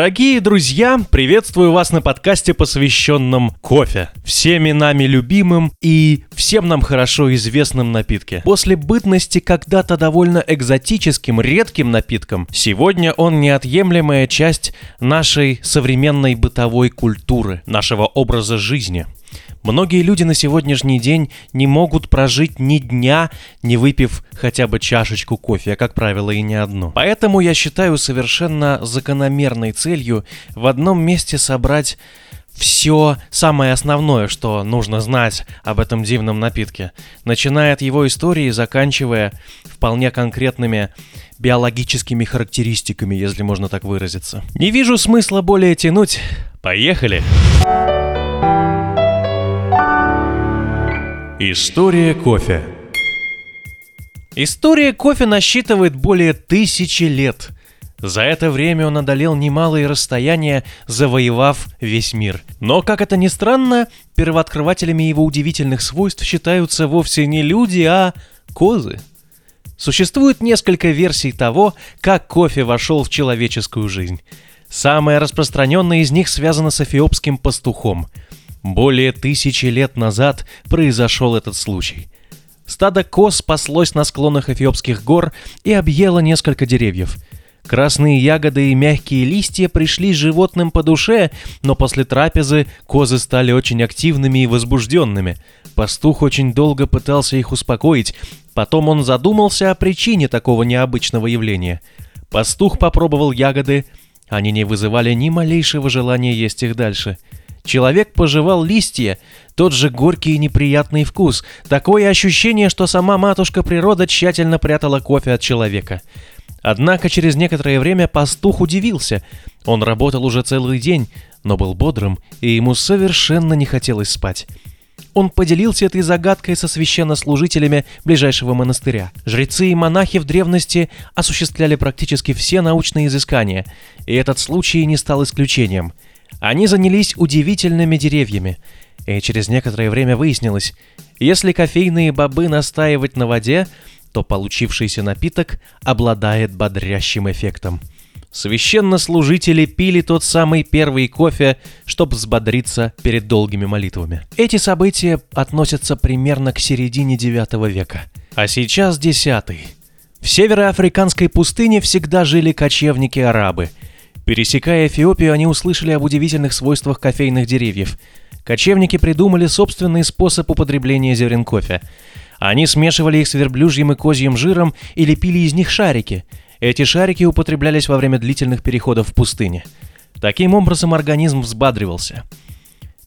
Дорогие друзья, приветствую вас на подкасте, посвященном кофе. Всеми нами любимым и всем нам хорошо известным напитке. После бытности когда-то довольно экзотическим, редким напитком, сегодня он неотъемлемая часть нашей современной бытовой культуры, нашего образа жизни. Многие люди на сегодняшний день не могут прожить ни дня, не выпив хотя бы чашечку кофе, а как правило и не одну. Поэтому я считаю совершенно закономерной целью в одном месте собрать все самое основное, что нужно знать об этом дивном напитке, начиная от его истории, заканчивая вполне конкретными биологическими характеристиками, если можно так выразиться. Не вижу смысла более тянуть. Поехали! Поехали! История кофе История кофе насчитывает более тысячи лет. За это время он одолел немалые расстояния, завоевав весь мир. Но, как это ни странно, первооткрывателями его удивительных свойств считаются вовсе не люди, а козы. Существует несколько версий того, как кофе вошел в человеческую жизнь. Самая распространенная из них связана с эфиопским пастухом – более тысячи лет назад произошел этот случай. Стадо коз спаслось на склонах Эфиопских гор и объело несколько деревьев. Красные ягоды и мягкие листья пришли животным по душе, но после трапезы козы стали очень активными и возбужденными. Пастух очень долго пытался их успокоить, потом он задумался о причине такого необычного явления. Пастух попробовал ягоды, они не вызывали ни малейшего желания есть их дальше – Человек пожевал листья, тот же горький и неприятный вкус, такое ощущение, что сама матушка природа тщательно прятала кофе от человека. Однако через некоторое время пастух удивился. Он работал уже целый день, но был бодрым, и ему совершенно не хотелось спать. Он поделился этой загадкой со священнослужителями ближайшего монастыря. Жрецы и монахи в древности осуществляли практически все научные изыскания, и этот случай не стал исключением – они занялись удивительными деревьями, и через некоторое время выяснилось, если кофейные бобы настаивать на воде, то получившийся напиток обладает бодрящим эффектом. Священнослужители пили тот самый первый кофе, чтобы взбодриться перед долгими молитвами. Эти события относятся примерно к середине 9 века. А сейчас 10 В североафриканской пустыне всегда жили кочевники-арабы – Пересекая Эфиопию, они услышали об удивительных свойствах кофейных деревьев. Кочевники придумали собственный способ употребления зерен кофе. Они смешивали их с верблюжьим и козьим жиром и лепили из них шарики. Эти шарики употреблялись во время длительных переходов в пустыне. Таким образом организм взбадривался.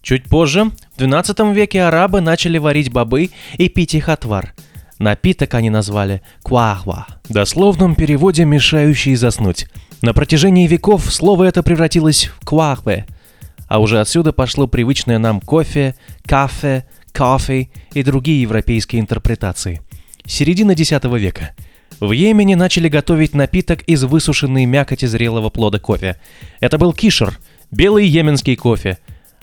Чуть позже, в XII веке арабы начали варить бобы и пить их отвар. Напиток они назвали куахва, в дословном переводе «мешающий заснуть». На протяжении веков слово это превратилось в квахве, а уже отсюда пошло привычное нам кофе, кафе, кофе и другие европейские интерпретации. Середина X века. В Йемене начали готовить напиток из высушенной мякоти зрелого плода кофе. Это был кишер, белый йеменский кофе.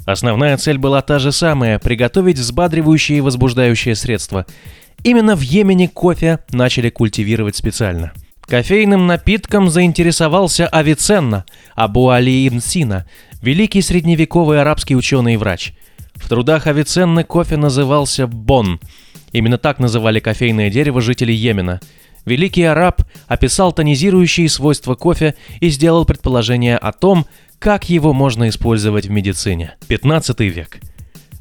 Основная цель была та же самая – приготовить взбадривающее и возбуждающее средство. Именно в Йемене кофе начали культивировать специально – Кофейным напитком заинтересовался Авиценна, Абу Али Ибн Сина, великий средневековый арабский ученый и врач. В трудах Авиценны кофе назывался бон. Именно так называли кофейное дерево жители Йемена. Великий араб описал тонизирующие свойства кофе и сделал предположение о том, как его можно использовать в медицине. 15 век.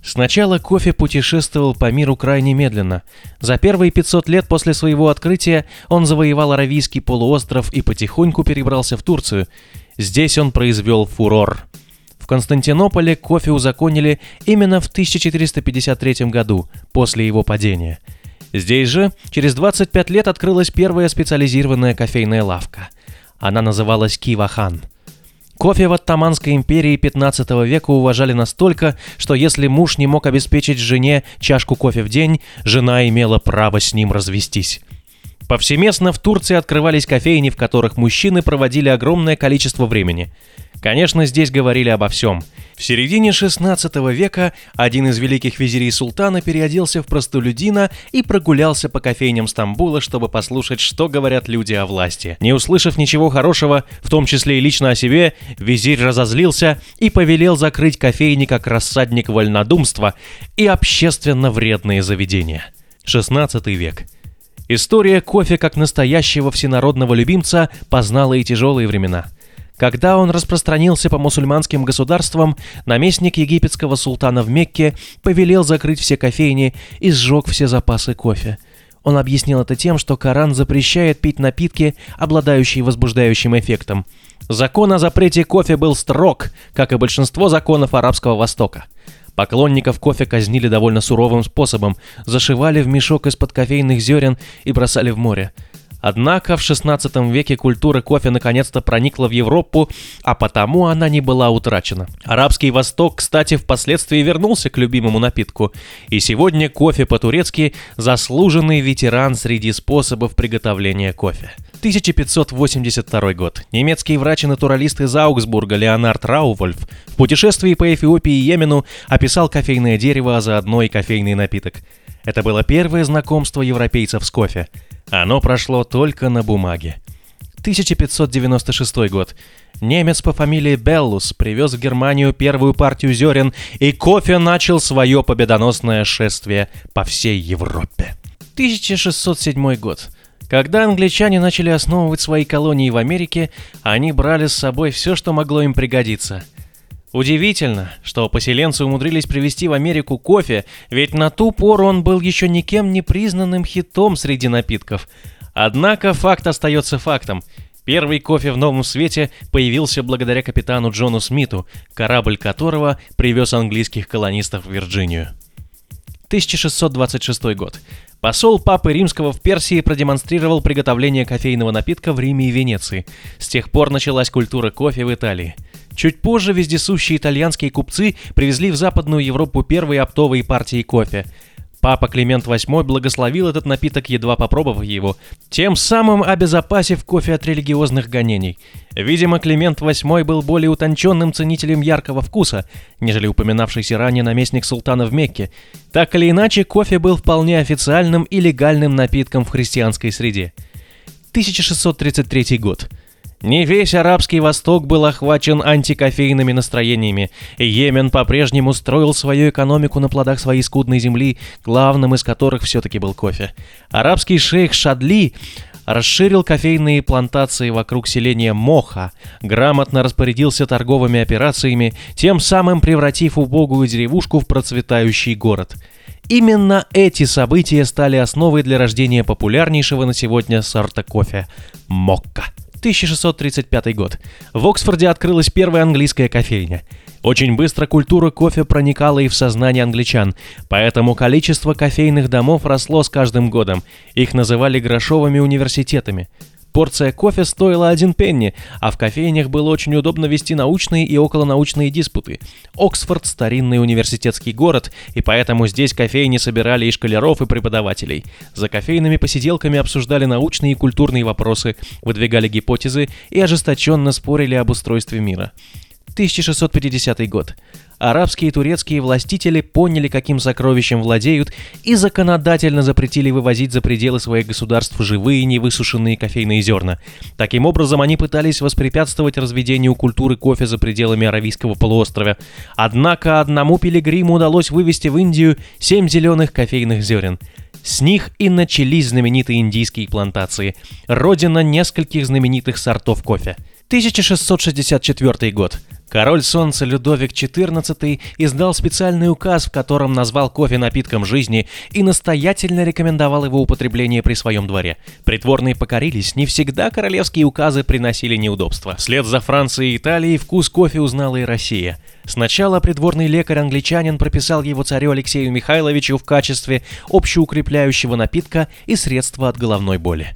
Сначала кофе путешествовал по миру крайне медленно. За первые 500 лет после своего открытия он завоевал Аравийский полуостров и потихоньку перебрался в Турцию. Здесь он произвел фурор. В Константинополе кофе узаконили именно в 1453 году, после его падения. Здесь же через 25 лет открылась первая специализированная кофейная лавка. Она называлась Кивахан – Кофе в Оттаманской империи 15 века уважали настолько, что если муж не мог обеспечить жене чашку кофе в день, жена имела право с ним развестись. Повсеместно в Турции открывались кофейни, в которых мужчины проводили огромное количество времени. Конечно, здесь говорили обо всем. В середине 16 века один из великих визирей султана переоделся в простолюдина и прогулялся по кофейням Стамбула, чтобы послушать, что говорят люди о власти. Не услышав ничего хорошего, в том числе и лично о себе, визирь разозлился и повелел закрыть кофейни как рассадник вольнодумства и общественно вредные заведения. 16 век. История кофе как настоящего всенародного любимца познала и тяжелые времена – когда он распространился по мусульманским государствам, наместник египетского султана в Мекке повелел закрыть все кофейни и сжег все запасы кофе. Он объяснил это тем, что Коран запрещает пить напитки, обладающие возбуждающим эффектом. Закон о запрете кофе был строг, как и большинство законов Арабского Востока. Поклонников кофе казнили довольно суровым способом, зашивали в мешок из-под кофейных зерен и бросали в море. Однако в 16 веке культура кофе наконец-то проникла в Европу, а потому она не была утрачена. Арабский Восток, кстати, впоследствии вернулся к любимому напитку, и сегодня кофе по-турецки – заслуженный ветеран среди способов приготовления кофе. 1582 год. Немецкий врач и натуралист из Аугсбурга Леонард Раувольф в путешествии по Эфиопии и Йемену описал кофейное дерево, а заодно и кофейный напиток. Это было первое знакомство европейцев с кофе – оно прошло только на бумаге. 1596 год. Немец по фамилии Беллус привез в Германию первую партию зерен, и кофе начал свое победоносное шествие по всей Европе. 1607 год. Когда англичане начали основывать свои колонии в Америке, они брали с собой все, что могло им пригодиться – Удивительно, что поселенцы умудрились привезти в Америку кофе, ведь на ту пору он был еще никем не признанным хитом среди напитков. Однако факт остается фактом. Первый кофе в новом свете появился благодаря капитану Джону Смиту, корабль которого привез английских колонистов в Вирджинию. 1626 год. Посол Папы Римского в Персии продемонстрировал приготовление кофейного напитка в Риме и Венеции. С тех пор началась культура кофе в Италии – Чуть позже вездесущие итальянские купцы привезли в Западную Европу первые оптовые партии кофе. Папа Климент VIII благословил этот напиток, едва попробовав его, тем самым обезопасив кофе от религиозных гонений. Видимо, Климент VIII был более утонченным ценителем яркого вкуса, нежели упоминавшийся ранее наместник султана в Мекке. Так или иначе, кофе был вполне официальным и легальным напитком в христианской среде. 1633 год. Не весь Арабский Восток был охвачен антикофейными настроениями. Йемен по-прежнему строил свою экономику на плодах своей скудной земли, главным из которых все-таки был кофе. Арабский шейх Шадли расширил кофейные плантации вокруг селения Моха, грамотно распорядился торговыми операциями, тем самым превратив убогую деревушку в процветающий город. Именно эти события стали основой для рождения популярнейшего на сегодня сорта кофе – мокка. 1635 год. В Оксфорде открылась первая английская кофейня. Очень быстро культура кофе проникала и в сознание англичан, поэтому количество кофейных домов росло с каждым годом. Их называли грошовыми университетами. Порция кофе стоила один пенни, а в кофейнях было очень удобно вести научные и околонаучные диспуты. Оксфорд – старинный университетский город, и поэтому здесь кофейни собирали и школяров, и преподавателей. За кофейными посиделками обсуждали научные и культурные вопросы, выдвигали гипотезы и ожесточенно спорили об устройстве мира. 1650 год арабские и турецкие властители поняли, каким сокровищем владеют, и законодательно запретили вывозить за пределы своих государств живые невысушенные кофейные зерна. Таким образом, они пытались воспрепятствовать разведению культуры кофе за пределами Аравийского полуострова. Однако одному пилигриму удалось вывести в Индию семь зеленых кофейных зерен. С них и начались знаменитые индийские плантации, родина нескольких знаменитых сортов кофе. 1664 год. Король Солнца Людовик XIV издал специальный указ, в котором назвал кофе напитком жизни и настоятельно рекомендовал его употребление при своем дворе. Притворные покорились, не всегда королевские указы приносили неудобства. Вслед за Францией и Италией вкус кофе узнала и Россия. Сначала придворный лекарь-англичанин прописал его царю Алексею Михайловичу в качестве общеукрепляющего напитка и средства от головной боли.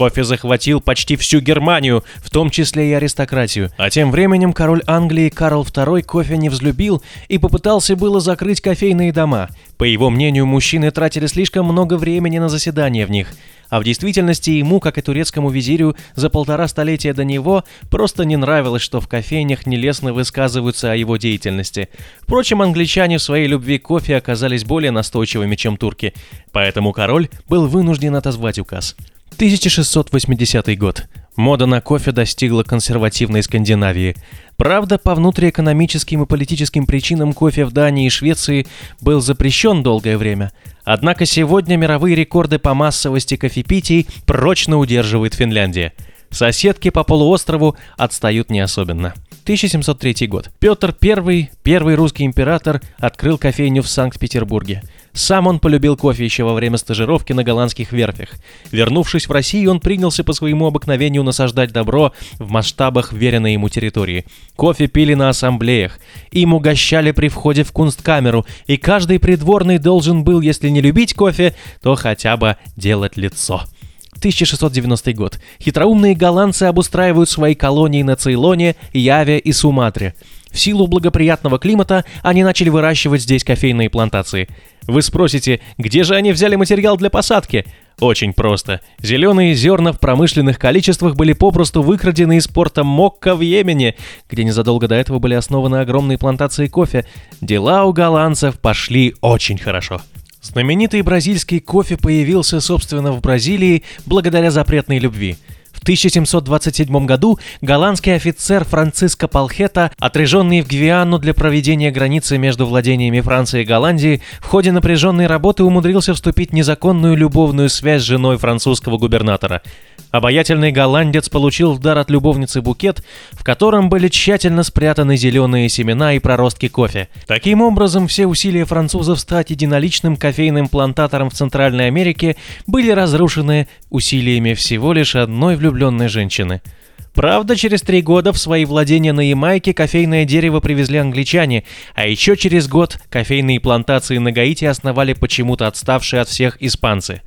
Кофе захватил почти всю Германию, в том числе и аристократию. А тем временем король Англии Карл II кофе не взлюбил и попытался было закрыть кофейные дома. По его мнению, мужчины тратили слишком много времени на заседания в них – а в действительности ему, как и турецкому визирю, за полтора столетия до него просто не нравилось, что в кофейнях нелестно высказываются о его деятельности. Впрочем, англичане в своей любви к кофе оказались более настойчивыми, чем турки, поэтому король был вынужден отозвать указ. 1680 год. Мода на кофе достигла консервативной Скандинавии. Правда, по внутриэкономическим и политическим причинам кофе в Дании и Швеции был запрещен долгое время. Однако сегодня мировые рекорды по массовости кофепитий прочно удерживает Финляндия. Соседки по полуострову отстают не особенно. 1703 год. Петр I, первый русский император, открыл кофейню в Санкт-Петербурге. Сам он полюбил кофе еще во время стажировки на голландских верфях. Вернувшись в Россию, он принялся по своему обыкновению насаждать добро в масштабах веренной ему территории. Кофе пили на ассамблеях, им угощали при входе в кунсткамеру, и каждый придворный должен был, если не любить кофе, то хотя бы делать лицо. 1690 год. Хитроумные голландцы обустраивают свои колонии на Цейлоне, Яве и Суматре. В силу благоприятного климата они начали выращивать здесь кофейные плантации. Вы спросите, где же они взяли материал для посадки? Очень просто. Зеленые зерна в промышленных количествах были попросту выкрадены из порта Мокка в Йемене, где незадолго до этого были основаны огромные плантации кофе. Дела у голландцев пошли очень хорошо. Знаменитый бразильский кофе появился, собственно, в Бразилии благодаря запретной любви – в 1727 году голландский офицер Франциско Палхета, отряженный в Гвиану для проведения границы между владениями Франции и Голландии, в ходе напряженной работы умудрился вступить в незаконную любовную связь с женой французского губернатора. Обаятельный голландец получил в дар от любовницы букет, в котором были тщательно спрятаны зеленые семена и проростки кофе. Таким образом, все усилия французов стать единоличным кофейным плантатором в Центральной Америке были разрушены усилиями всего лишь одной влюбленной женщины. Правда, через три года в свои владения на Ямайке кофейное дерево привезли англичане, а еще через год кофейные плантации на Гаити основали почему-то отставшие от всех испанцы.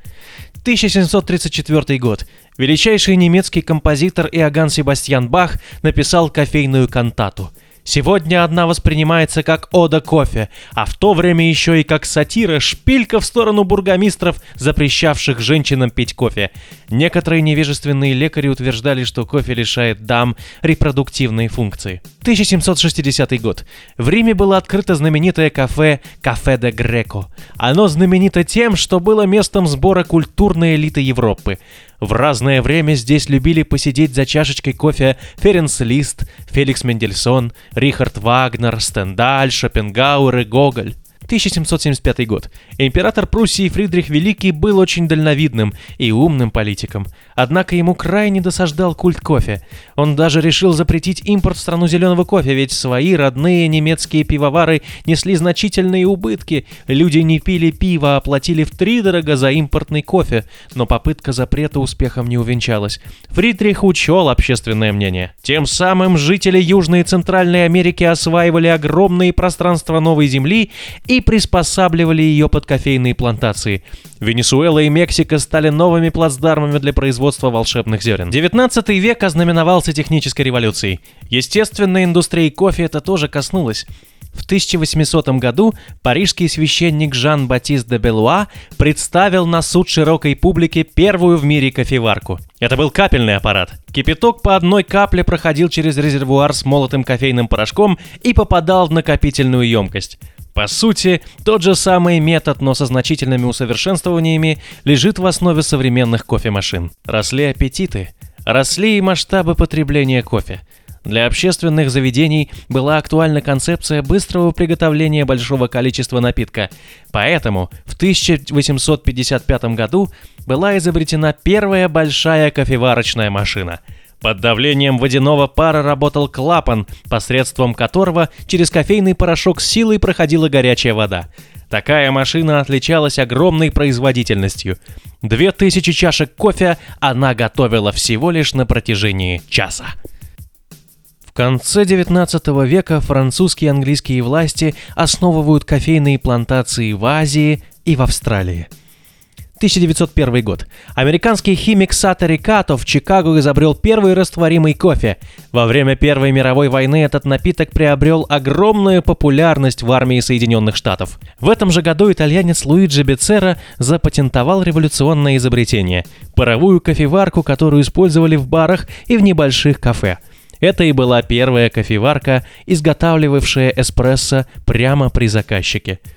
1734 год. Величайший немецкий композитор Иоганн Себастьян Бах написал кофейную кантату – Сегодня одна воспринимается как ода кофе, а в то время еще и как сатира, шпилька в сторону бургомистров, запрещавших женщинам пить кофе. Некоторые невежественные лекари утверждали, что кофе лишает дам репродуктивной функции. 1760 год. В Риме было открыто знаменитое кафе «Кафе де Греко». Оно знаменито тем, что было местом сбора культурной элиты Европы. В разное время здесь любили посидеть за чашечкой кофе Ференц Лист, Феликс Мендельсон, Рихард Вагнер, Стендаль, Шопенгауэр и Гоголь. 1775 год. Император Пруссии Фридрих Великий был очень дальновидным и умным политиком. Однако ему крайне досаждал культ кофе. Он даже решил запретить импорт в страну зеленого кофе, ведь свои родные немецкие пивовары несли значительные убытки. Люди не пили пиво, а платили втридорого за импортный кофе. Но попытка запрета успехом не увенчалась. Фридрих учел общественное мнение. Тем самым жители Южной и Центральной Америки осваивали огромные пространства Новой Земли и приспосабливали ее под кофейные плантации. Венесуэла и Мексика стали новыми плацдармами для производства волшебных зерен. 19 век ознаменовался технической революцией. Естественно, индустрии кофе это тоже коснулось. В 1800 году парижский священник Жан-Батист де Белуа представил на суд широкой публике первую в мире кофеварку. Это был капельный аппарат. Кипяток по одной капле проходил через резервуар с молотым кофейным порошком и попадал в накопительную емкость. По сути, тот же самый метод, но со значительными усовершенствованиями, лежит в основе современных кофемашин. Росли аппетиты, росли и масштабы потребления кофе. Для общественных заведений была актуальна концепция быстрого приготовления большого количества напитка. Поэтому в 1855 году была изобретена первая большая кофеварочная машина – под давлением водяного пара работал клапан, посредством которого через кофейный порошок с силой проходила горячая вода. Такая машина отличалась огромной производительностью. Две тысячи чашек кофе она готовила всего лишь на протяжении часа. В конце 19 века французские и английские власти основывают кофейные плантации в Азии и в Австралии – 1901 год. Американский химик Сатори Като в Чикаго изобрел первый растворимый кофе. Во время Первой мировой войны этот напиток приобрел огромную популярность в армии Соединенных Штатов. В этом же году итальянец Луиджи Бецера запатентовал революционное изобретение – паровую кофеварку, которую использовали в барах и в небольших кафе. Это и была первая кофеварка, изготавливавшая эспрессо прямо при заказчике –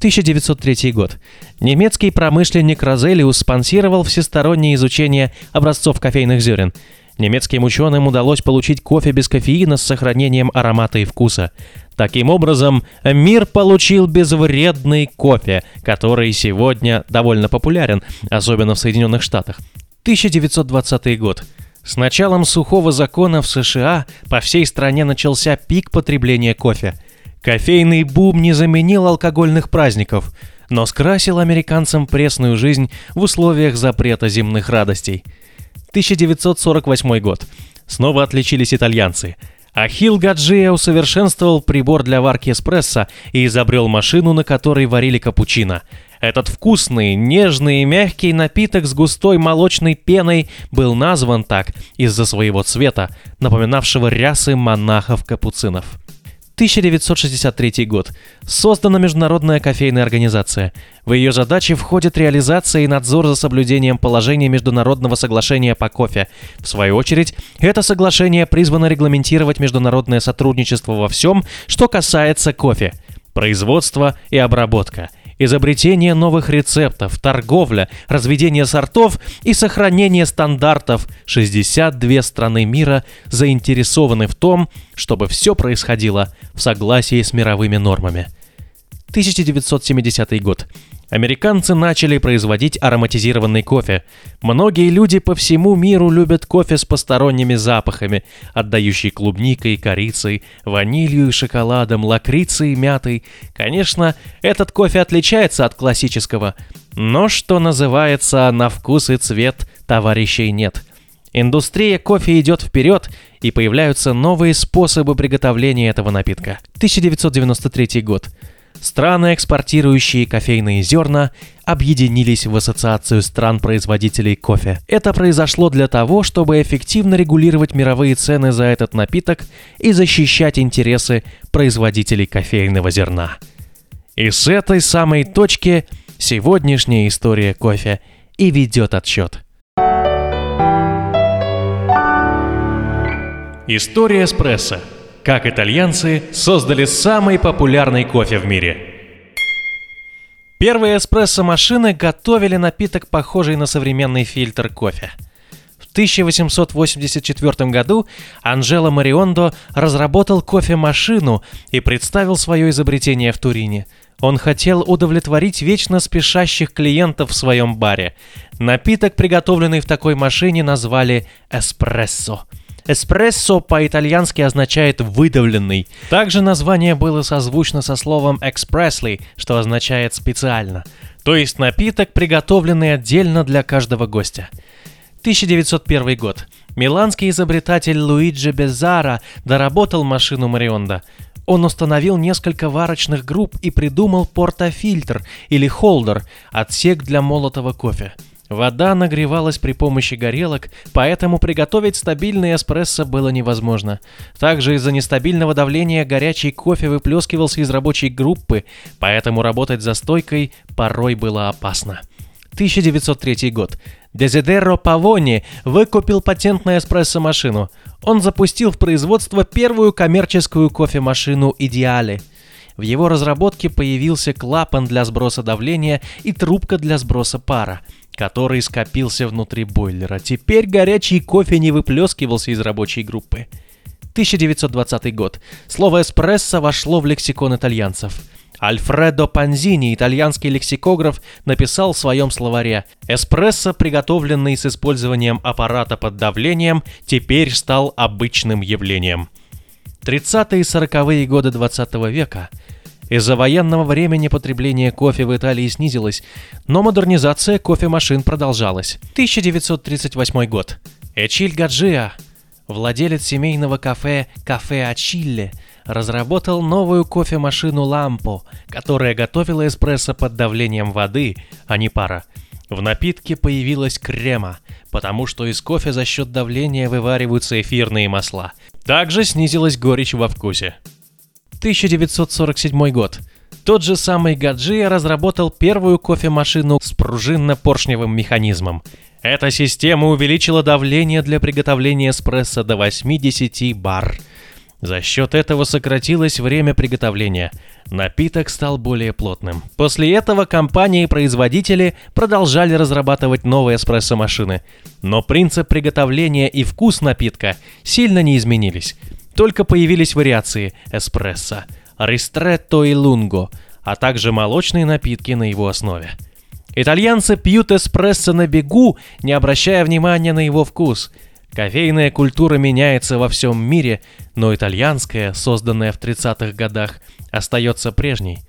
1903 год. Немецкий промышленник Розелиус спонсировал всестороннее изучение образцов кофейных зерен. Немецким ученым удалось получить кофе без кофеина с сохранением аромата и вкуса. Таким образом, мир получил безвредный кофе, который сегодня довольно популярен, особенно в Соединенных Штатах. 1920 год. С началом сухого закона в США по всей стране начался пик потребления кофе – Кофейный бум не заменил алкогольных праздников, но скрасил американцам пресную жизнь в условиях запрета земных радостей. 1948 год. Снова отличились итальянцы. Ахилл Гаджия усовершенствовал прибор для варки эспрессо и изобрел машину, на которой варили капучино. Этот вкусный, нежный и мягкий напиток с густой молочной пеной был назван так из-за своего цвета, напоминавшего рясы монахов-капуцинов. 1963 год. Создана Международная кофейная организация. В ее задачи входит реализация и надзор за соблюдением положений Международного соглашения по кофе. В свою очередь, это соглашение призвано регламентировать международное сотрудничество во всем, что касается кофе. Производство и обработка – изобретение новых рецептов, торговля, разведение сортов и сохранение стандартов 62 страны мира заинтересованы в том, чтобы все происходило в согласии с мировыми нормами. 1970 год. Американцы начали производить ароматизированный кофе. Многие люди по всему миру любят кофе с посторонними запахами, отдающий клубникой, корицей, ванилью и шоколадом, лакрицей мятой. Конечно, этот кофе отличается от классического, но, что называется, на вкус и цвет товарищей нет. Индустрия кофе идет вперед, и появляются новые способы приготовления этого напитка. 1993 год. Страны, экспортирующие кофейные зерна, объединились в Ассоциацию стран-производителей кофе. Это произошло для того, чтобы эффективно регулировать мировые цены за этот напиток и защищать интересы производителей кофейного зерна. И с этой самой точки сегодняшняя история кофе и ведет отсчет. История эспрессо – как итальянцы создали самый популярный кофе в мире. Первые эспрессо-машины готовили напиток, похожий на современный фильтр кофе. В 1884 году Анжело Мариондо разработал кофемашину и представил свое изобретение в Турине. Он хотел удовлетворить вечно спешащих клиентов в своем баре. Напиток, приготовленный в такой машине, назвали эспрессо – Эспрессо по-итальянски означает «выдавленный». Также название было созвучно со словом «expressly», что означает «специально». То есть напиток, приготовленный отдельно для каждого гостя. 1901 год. Миланский изобретатель Луиджи Безара доработал машину Марионда. Он установил несколько варочных групп и придумал портофильтр или холдер, отсек для молотого кофе. Вода нагревалась при помощи горелок, поэтому приготовить стабильный эспрессо было невозможно. Также из-за нестабильного давления горячий кофе выплескивался из рабочей группы, поэтому работать за стойкой порой было опасно. 1903 год. Дезидеро Павони выкупил патент на эспрессо-машину. Он запустил в производство первую коммерческую кофемашину «Идеали». В его разработке появился клапан для сброса давления и трубка для сброса пара – который скопился внутри бойлера. Теперь горячий кофе не выплескивался из рабочей группы. 1920 год. Слово «эспрессо» вошло в лексикон итальянцев. Альфредо Панзини, итальянский лексикограф, написал в своем словаре «Эспрессо, приготовленный с использованием аппарата под давлением, теперь стал обычным явлением». 30-е и 40-е годы 20 века из-за военного времени потребление кофе в Италии снизилось, но модернизация кофемашин продолжалась. 1938 год. Эчиль Гаджиа, владелец семейного кафе «Кафе Ачилле», разработал новую кофемашину «Лампо», которая готовила эспрессо под давлением воды, а не пара. В напитке появилась крема, потому что из кофе за счет давления вывариваются эфирные масла. Также снизилась горечь во вкусе. 1947 год. Тот же самый Гаджия разработал первую кофемашину с пружинно-поршневым механизмом. Эта система увеличила давление для приготовления эспрессо до 80 бар. За счет этого сократилось время приготовления. Напиток стал более плотным. После этого компании и производители продолжали разрабатывать новые эспрессо-машины. Но принцип приготовления и вкус напитка сильно не изменились. Только появились вариации эспрессо, ристретто и лунго, а также молочные напитки на его основе. Итальянцы пьют эспрессо на бегу, не обращая внимания на его вкус. Кофейная культура меняется во всем мире, но итальянская, созданная в 30-х годах, остается прежней.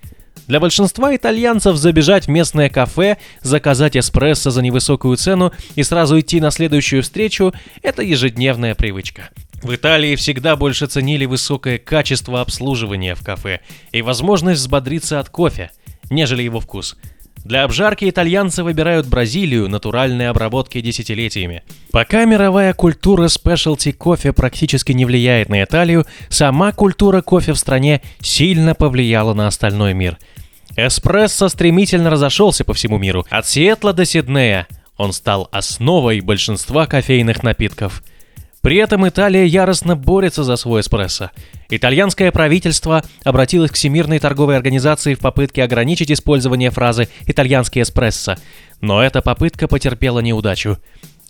Для большинства итальянцев забежать в местное кафе, заказать эспрессо за невысокую цену и сразу идти на следующую встречу – это ежедневная привычка. В Италии всегда больше ценили высокое качество обслуживания в кафе и возможность взбодриться от кофе, нежели его вкус – для обжарки итальянцы выбирают Бразилию натуральной обработки десятилетиями. Пока мировая культура спешлти кофе практически не влияет на Италию, сама культура кофе в стране сильно повлияла на остальной мир. Эспрессо стремительно разошелся по всему миру. От Сиэтла до Сиднея он стал основой большинства кофейных напитков. При этом Италия яростно борется за свой эспрессо. Итальянское правительство обратилось к Всемирной торговой организации в попытке ограничить использование фразы «итальянский эспрессо», но эта попытка потерпела неудачу.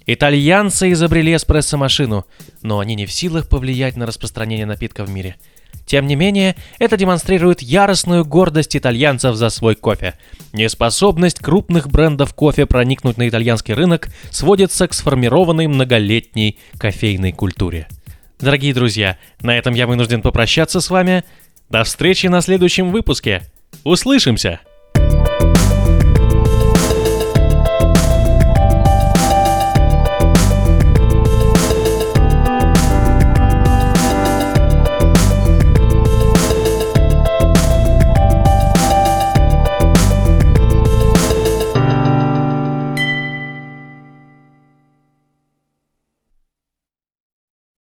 Итальянцы изобрели эспрессо-машину, но они не в силах повлиять на распространение напитка в мире – тем не менее, это демонстрирует яростную гордость итальянцев за свой кофе. Неспособность крупных брендов кофе проникнуть на итальянский рынок сводится к сформированной многолетней кофейной культуре. Дорогие друзья, на этом я вынужден попрощаться с вами. До встречи на следующем выпуске. Услышимся!